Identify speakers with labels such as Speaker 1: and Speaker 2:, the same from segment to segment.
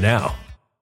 Speaker 1: now.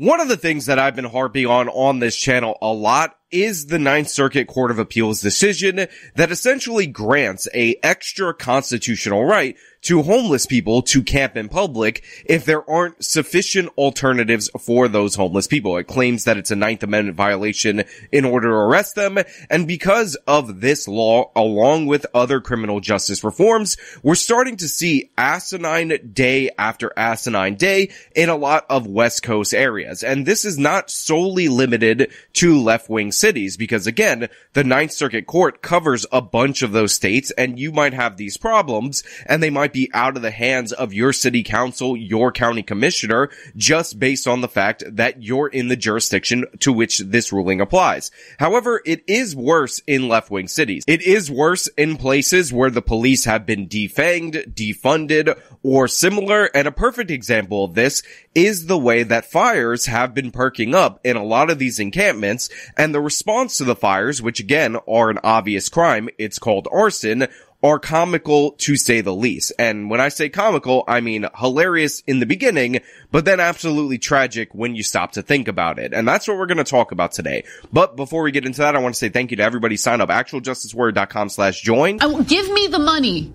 Speaker 2: One of the things that I've been harping on on this channel a lot is the Ninth Circuit Court of Appeals decision that essentially grants a extra constitutional right to homeless people to camp in public if there aren't sufficient alternatives for those homeless people. It claims that it's a Ninth Amendment violation in order to arrest them. And because of this law, along with other criminal justice reforms, we're starting to see asinine day after asinine day in a lot of West Coast areas. And this is not solely limited to left-wing cities because again, the Ninth Circuit Court covers a bunch of those states and you might have these problems and they might might be out of the hands of your city council, your county commissioner, just based on the fact that you're in the jurisdiction to which this ruling applies. However, it is worse in left-wing cities. It is worse in places where the police have been defanged, defunded, or similar. And a perfect example of this is the way that fires have been perking up in a lot of these encampments and the response to the fires, which again are an obvious crime. It's called arson are comical to say the least. And when I say comical, I mean hilarious in the beginning, but then absolutely tragic when you stop to think about it. And that's what we're going to talk about today. But before we get into that, I want to say thank you to everybody. Sign up actualjusticewarrior.com slash join.
Speaker 3: Oh, give me the money.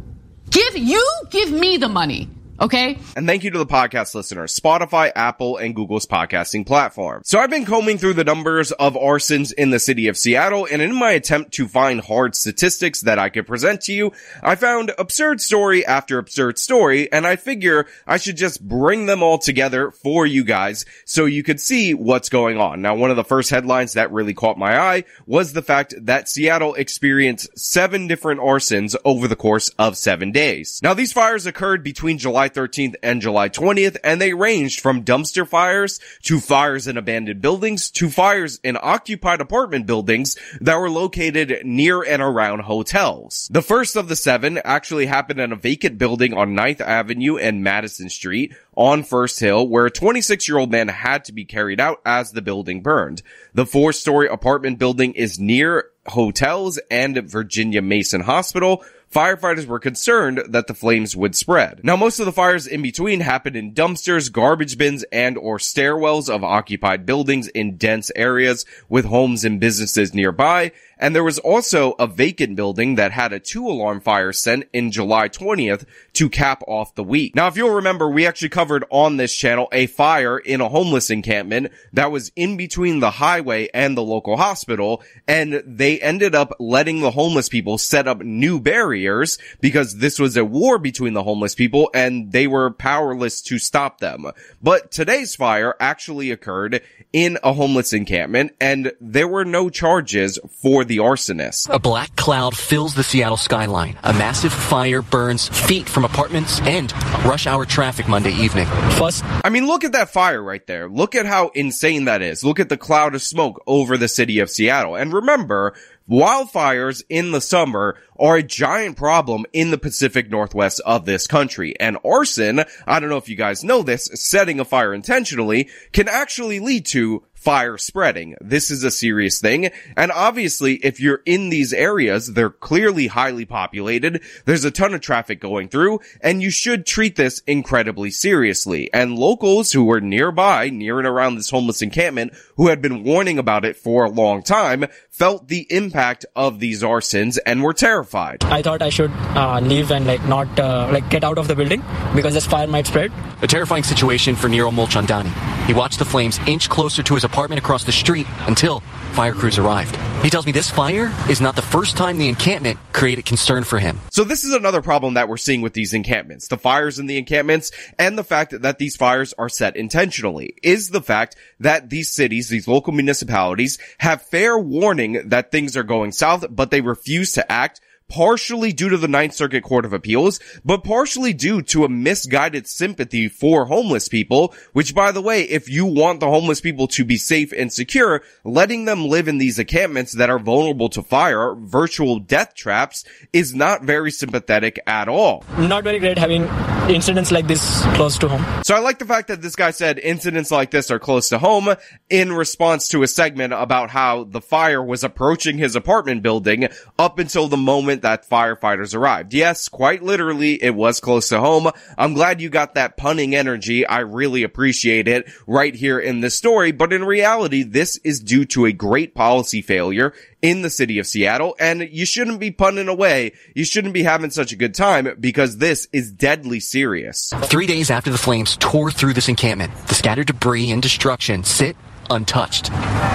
Speaker 3: Give you give me the money. Okay.
Speaker 2: And thank you to the podcast listeners, Spotify, Apple, and Google's podcasting platform. So I've been combing through the numbers of arsons in the city of Seattle, and in my attempt to find hard statistics that I could present to you, I found absurd story after absurd story, and I figure I should just bring them all together for you guys so you could see what's going on. Now, one of the first headlines that really caught my eye was the fact that Seattle experienced seven different arsons over the course of seven days. Now, these fires occurred between July July 13th and July 20th, and they ranged from dumpster fires to fires in abandoned buildings to fires in occupied apartment buildings that were located near and around hotels. The first of the seven actually happened in a vacant building on 9th Avenue and Madison Street on First Hill, where a 26 year old man had to be carried out as the building burned. The four story apartment building is near hotels and Virginia Mason Hospital, firefighters were concerned that the flames would spread. Now, most of the fires in between happened in dumpsters, garbage bins, and or stairwells of occupied buildings in dense areas with homes and businesses nearby, and there was also a vacant building that had a two alarm fire sent in July 20th to cap off the week. Now, if you'll remember, we actually covered on this channel a fire in a homeless encampment that was in between the highway and the local hospital. And they ended up letting the homeless people set up new barriers because this was a war between the homeless people and they were powerless to stop them. But today's fire actually occurred in a homeless encampment and there were no charges for the arsonist.
Speaker 4: A black cloud fills the Seattle skyline. A massive fire burns feet from apartments and rush hour traffic Monday evening.
Speaker 2: First, I mean, look at that fire right there. Look at how insane that is. Look at the cloud of smoke over the city of Seattle. And remember, Wildfires in the summer are a giant problem in the Pacific Northwest of this country. And arson, I don't know if you guys know this, setting a fire intentionally can actually lead to fire spreading. This is a serious thing. And obviously, if you're in these areas, they're clearly highly populated. There's a ton of traffic going through and you should treat this incredibly seriously. And locals who were nearby, near and around this homeless encampment, who had been warning about it for a long time, felt the impact of these arsons and were terrified.
Speaker 5: I thought I should uh, leave and like not uh, like get out of the building because this fire might spread.
Speaker 4: A terrifying situation for Nero Mulchandani. He watched the flames inch closer to his apartment across the street until fire crews arrived. He tells me this fire is not the first time the encampment created concern for him.
Speaker 2: So this is another problem that we're seeing with these encampments. The fires in the encampments and the fact that these fires are set intentionally is the fact that these cities, these local municipalities have fair warning that things are going south, but they refuse to act partially due to the Ninth Circuit Court of Appeals, but partially due to a misguided sympathy for homeless people, which by the way, if you want the homeless people to be safe and secure, letting them live in these encampments that are vulnerable to fire, virtual death traps, is not very sympathetic at all.
Speaker 5: Not very great having incidents like this close to home.
Speaker 2: So I like the fact that this guy said incidents like this are close to home in response to a segment about how the fire was approaching his apartment building up until the moment that firefighters arrived. Yes, quite literally, it was close to home. I'm glad you got that punning energy. I really appreciate it right here in this story, but in reality, this is due to a great policy failure in the city of Seattle, and you shouldn't be punning away. You shouldn't be having such a good time because this is deadly serious.
Speaker 4: Three days after the flames tore through this encampment, the scattered debris and destruction sit untouched.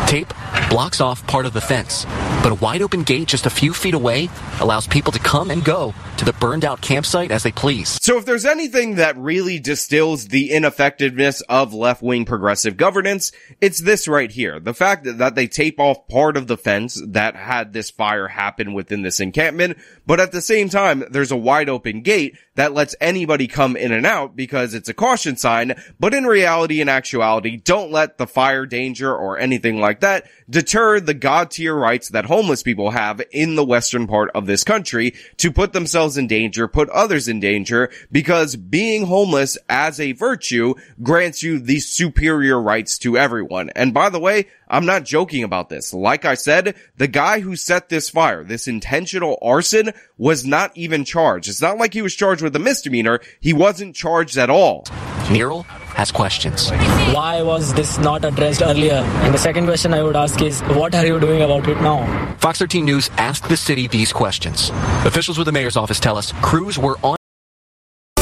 Speaker 4: Tape blocks off part of the fence, but a wide open gate just a few feet away allows people to come and go to the burned out campsite as they please.
Speaker 2: So if there's anything that really distills the ineffectiveness of left-wing progressive governance, it's this right here. The fact that, that they tape off part of the fence that had this fire happen within this encampment, but at the same time, there's a wide open gate that lets anybody come in and out because it's a caution sign, but in reality and actuality, don't let the fire danger or anything like that deter the god tier rights that homeless people have in the western part of this country to put themselves in danger, put others in danger, because being homeless as a virtue grants you the superior rights to everyone. And by the way, I'm not joking about this. Like I said, the guy who set this fire, this intentional arson, was not even charged. It's not like he was charged with a misdemeanor. He wasn't charged at all.
Speaker 4: Nirul has questions.
Speaker 5: Why was this not addressed earlier? And the second question I would ask is, what are you doing about it now?
Speaker 4: Fox 13 News asked the city these questions. Officials with the mayor's office tell us crews were on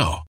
Speaker 6: now.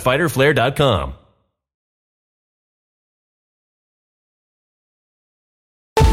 Speaker 1: fighterflare.com.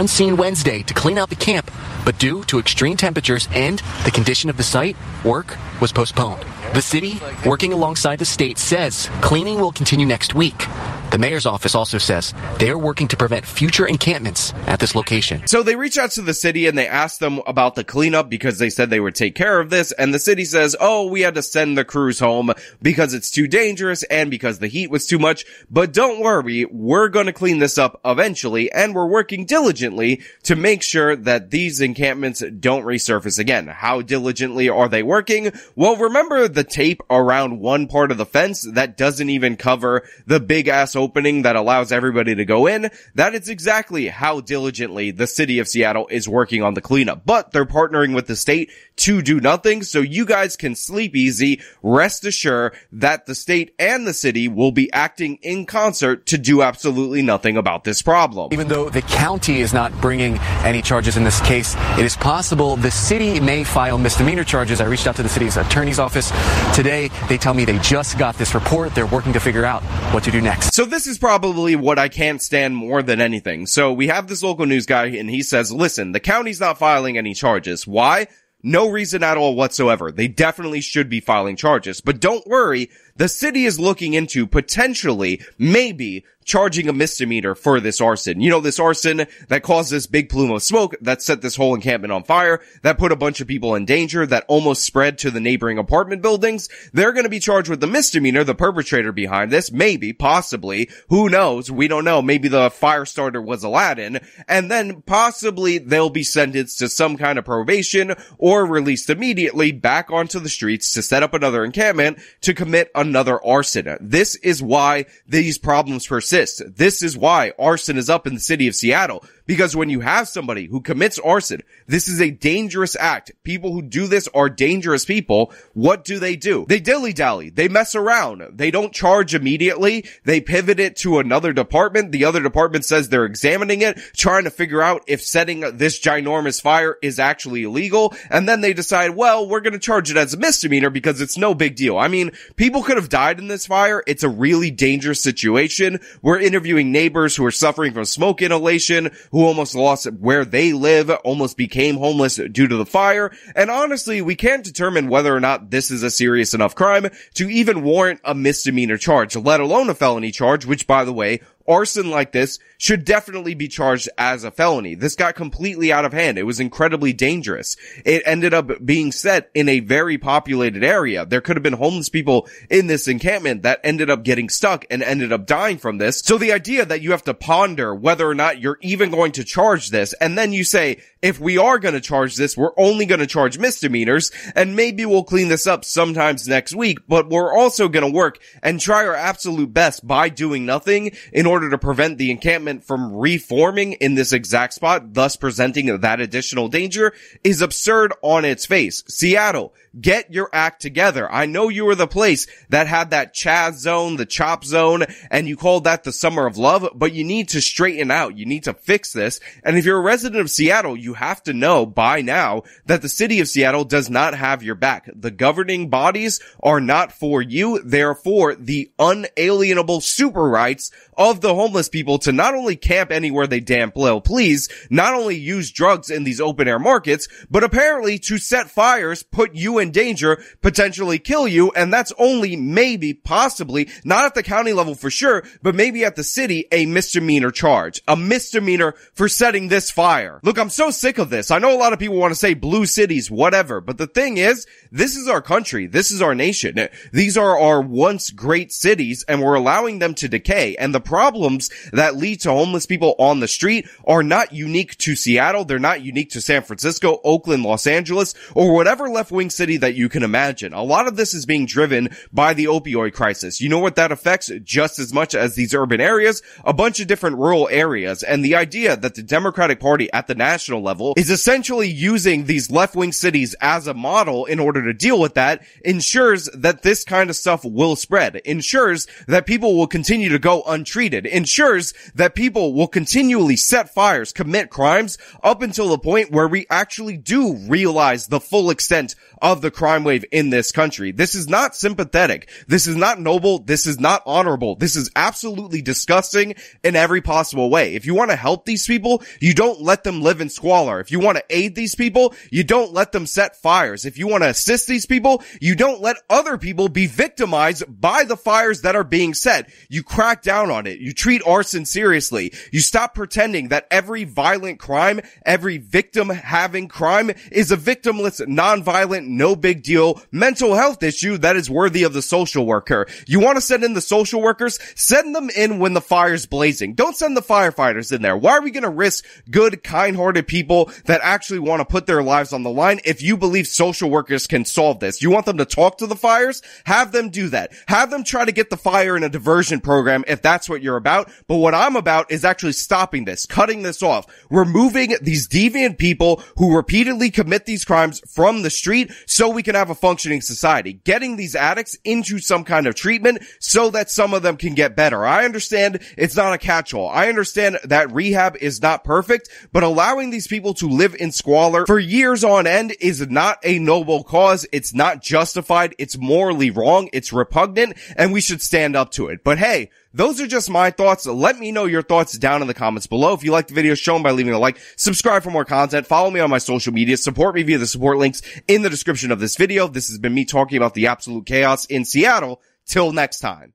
Speaker 4: Unseen Wednesday to clean out the camp, but due to extreme temperatures and the condition of the site, work was postponed. The city, working alongside the state, says cleaning will continue next week. The mayor's office also says they are working to prevent future encampments at this location.
Speaker 2: So they reach out to the city and they ask them about the cleanup because they said they would take care of this. And the city says, Oh, we had to send the crews home because it's too dangerous and because the heat was too much. But don't worry, we're going to clean this up eventually and we're working diligently to make sure that these encampments don't resurface again. How diligently are they working? Well, remember the tape around one part of the fence that doesn't even cover the big ass opening that allows everybody to go in, that is exactly how diligently the city of Seattle is working on the cleanup. But they're partnering with the state to do nothing, so you guys can sleep easy. Rest assured that the state and the city will be acting in concert to do absolutely nothing about this problem.
Speaker 4: Even though the county is not bringing any charges in this case, it is possible the city may file misdemeanor charges. I reached out to the city's attorney's office today. They tell me they just got this report. They're working to figure out what to do next.
Speaker 2: So this is probably what I can't stand more than anything. So we have this local news guy and he says, listen, the county's not filing any charges. Why? No reason at all whatsoever. They definitely should be filing charges. But don't worry, the city is looking into potentially, maybe, charging a misdemeanor for this arson. You know, this arson that caused this big plume of smoke that set this whole encampment on fire, that put a bunch of people in danger, that almost spread to the neighboring apartment buildings. They're going to be charged with the misdemeanor, the perpetrator behind this, maybe, possibly, who knows? We don't know. Maybe the fire starter was Aladdin. And then possibly they'll be sentenced to some kind of probation or released immediately back onto the streets to set up another encampment to commit another arson. This is why these problems persist. This is why arson is up in the city of Seattle. Because when you have somebody who commits arson, this is a dangerous act. People who do this are dangerous people. What do they do? They dilly dally. They mess around. They don't charge immediately. They pivot it to another department. The other department says they're examining it, trying to figure out if setting this ginormous fire is actually illegal. And then they decide, well, we're going to charge it as a misdemeanor because it's no big deal. I mean, people could have died in this fire. It's a really dangerous situation. We're interviewing neighbors who are suffering from smoke inhalation, who almost lost where they live, almost became homeless due to the fire. And honestly, we can't determine whether or not this is a serious enough crime to even warrant a misdemeanor charge, let alone a felony charge, which by the way, arson like this should definitely be charged as a felony. This got completely out of hand. It was incredibly dangerous. It ended up being set in a very populated area. There could have been homeless people in this encampment that ended up getting stuck and ended up dying from this. So the idea that you have to ponder whether or not you're even going to charge this and then you say, if we are going to charge this, we're only going to charge misdemeanors and maybe we'll clean this up sometimes next week, but we're also going to work and try our absolute best by doing nothing in order to prevent the encampment from reforming in this exact spot, thus presenting that additional danger is absurd on its face. Seattle, get your act together. I know you were the place that had that Chaz zone, the chop zone, and you called that the summer of love, but you need to straighten out. You need to fix this. And if you're a resident of Seattle, you have to know by now that the city of Seattle does not have your back. The governing bodies are not for you. They're for the unalienable super rights of the homeless people to not only camp anywhere they damn well please, not only use drugs in these open air markets, but apparently to set fires, put you in danger, potentially kill you, and that's only maybe, possibly, not at the county level for sure, but maybe at the city, a misdemeanor charge. A misdemeanor for setting this fire. Look, I'm so sick of this. I know a lot of people want to say blue cities, whatever, but the thing is, this is our country. This is our nation. These are our once great cities and we're allowing them to decay. And the problems that lead to homeless people on the street are not unique to Seattle. They're not unique to San Francisco, Oakland, Los Angeles, or whatever left-wing city that you can imagine. A lot of this is being driven by the opioid crisis. You know what that affects just as much as these urban areas? A bunch of different rural areas. And the idea that the Democratic Party at the national level is essentially using these left-wing cities as a model in order to deal with that ensures that this kind of stuff will spread, ensures that people will continue to go untreated, ensures that people will continually set fires, commit crimes up until the point where we actually do realize the full extent of the crime wave in this country. This is not sympathetic. This is not noble. This is not honorable. This is absolutely disgusting in every possible way. If you want to help these people, you don't let them live in squalor. If you want to aid these people, you don't let them set fires. If you want to assist these people, you don't let other people be victimized by the fires that are being set. You crack down on it. You treat arson seriously. You stop pretending that every violent crime, every victim having crime is a victimless, non-violent, no big deal mental health issue that is worthy of the social worker. You want to send in the social workers? Send them in when the fire's blazing. Don't send the firefighters in there. Why are we going to risk good, kind-hearted people that actually want to put their lives on the line if you believe social workers can solve this? You want them to talk to the fires? Have them do that. Have them try to get the fire in a diversion program if that's what you're about. But what I'm about is actually stopping this, cutting this off, removing these deviant people who repeatedly commit these crimes from the street so we can have a functioning society. Getting these addicts into some kind of treatment so that some of them can get better. I understand it's not a catch-all. I understand that rehab is not perfect, but allowing these people to live in squalor for years on end is not a noble cause. It's not justified. It's morally wrong. It's repugnant and we should stand up to it. But hey, those are just my thoughts. Let me know your thoughts down in the comments below. If you like the video, show them by leaving a like, subscribe for more content, follow me on my social media, support me via the support links in the description of this video. This has been me talking about the absolute chaos in Seattle. Till next time.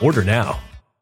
Speaker 1: Order now.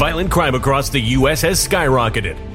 Speaker 1: Violent crime across the U.S. has skyrocketed.